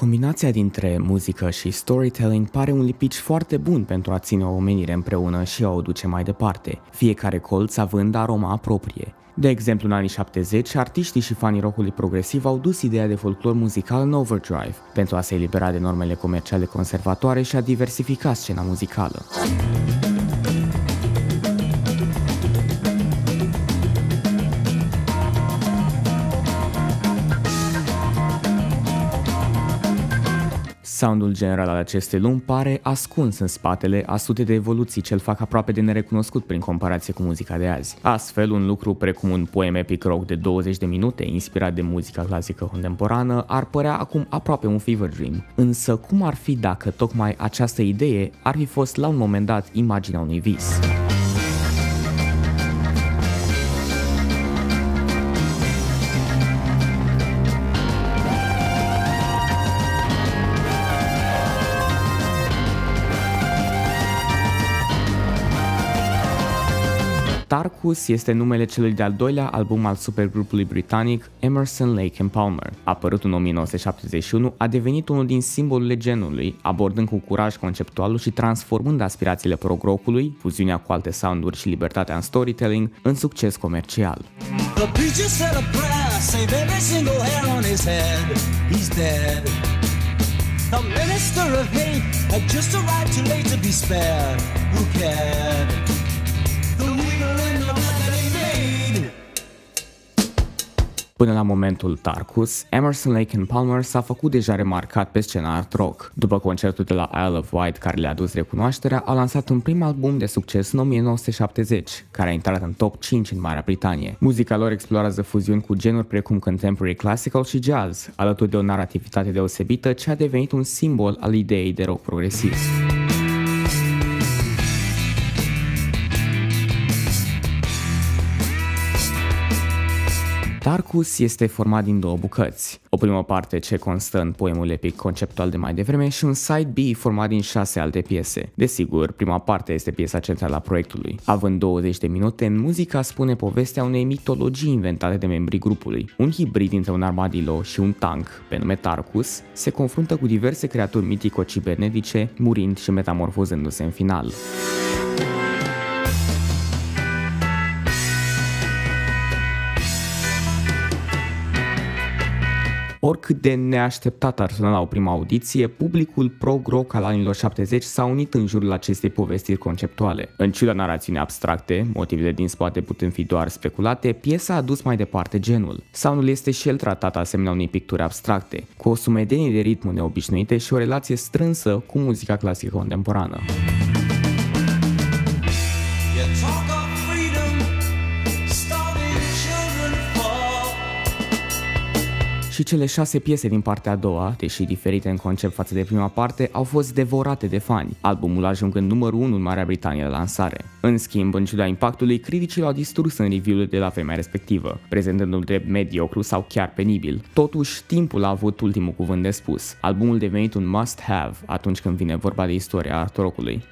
Combinația dintre muzică și storytelling pare un lipici foarte bun pentru a ține o omenire împreună și a o duce mai departe, fiecare colț având aroma proprie. De exemplu, în anii 70, artiștii și fanii rockului progresiv au dus ideea de folclor muzical în overdrive, pentru a se elibera de normele comerciale conservatoare și a diversifica scena muzicală. Soundul general al acestei lumi pare ascuns în spatele a sute de evoluții ce îl fac aproape de nerecunoscut prin comparație cu muzica de azi. Astfel, un lucru precum un poem epic rock de 20 de minute, inspirat de muzica clasică contemporană, ar părea acum aproape un fever dream. Însă, cum ar fi dacă tocmai această idee ar fi fost la un moment dat imaginea unui vis? Tarkus este numele celui de-al doilea album al supergrupului britanic Emerson, Lake and Palmer. Apărut în 1971, a devenit unul din simbolurile genului, abordând cu curaj conceptualul și transformând aspirațiile prog-rockului, fuziunea cu alte sounduri și libertatea în storytelling, în succes comercial. The minister of hate had just arrived too late to be spared. Who cared? Până la momentul Tarkus, Emerson Lake and Palmer s-a făcut deja remarcat pe scena art rock. După concertul de la Isle of Wight care le-a adus recunoașterea, a lansat un prim album de succes în 1970, care a intrat în top 5 în Marea Britanie. Muzica lor explorează fuziuni cu genuri precum contemporary classical și jazz, alături de o narrativitate deosebită ce a devenit un simbol al ideii de rock progresiv. Tarkus este format din două bucăți. O primă parte ce constă în poemul epic conceptual de mai devreme și un side B format din șase alte piese. Desigur, prima parte este piesa centrală a proiectului. Având 20 de minute, muzica spune povestea unei mitologii inventate de membrii grupului. Un hibrid între un armadillo și un tank, pe nume Tarkus, se confruntă cu diverse creaturi mitico-cibernetice, murind și metamorfozându-se în final. Oricât de neașteptat ar suna la o primă audiție, publicul prog-rock al anilor 70 s-a unit în jurul acestei povestiri conceptuale. În ciuda narațiunii abstracte, motivele din spate putând fi doar speculate, piesa a dus mai departe genul. Soundul este și el tratat asemenea unei picturi abstracte, cu o sumedenie de ritmuri neobișnuite și o relație strânsă cu muzica clasică contemporană. Și cele șase piese din partea a doua, deși diferite în concept față de prima parte, au fost devorate de fani, albumul ajungând numărul 1 în Marea Britanie la lansare. În schimb, în ciuda impactului, criticii l-au distrus în review-urile de la vremea respectivă, prezentându-l drept mediocru sau chiar penibil. Totuși, timpul a avut ultimul cuvânt de spus. Albumul devenit un must-have atunci când vine vorba de istoria art rock-ului.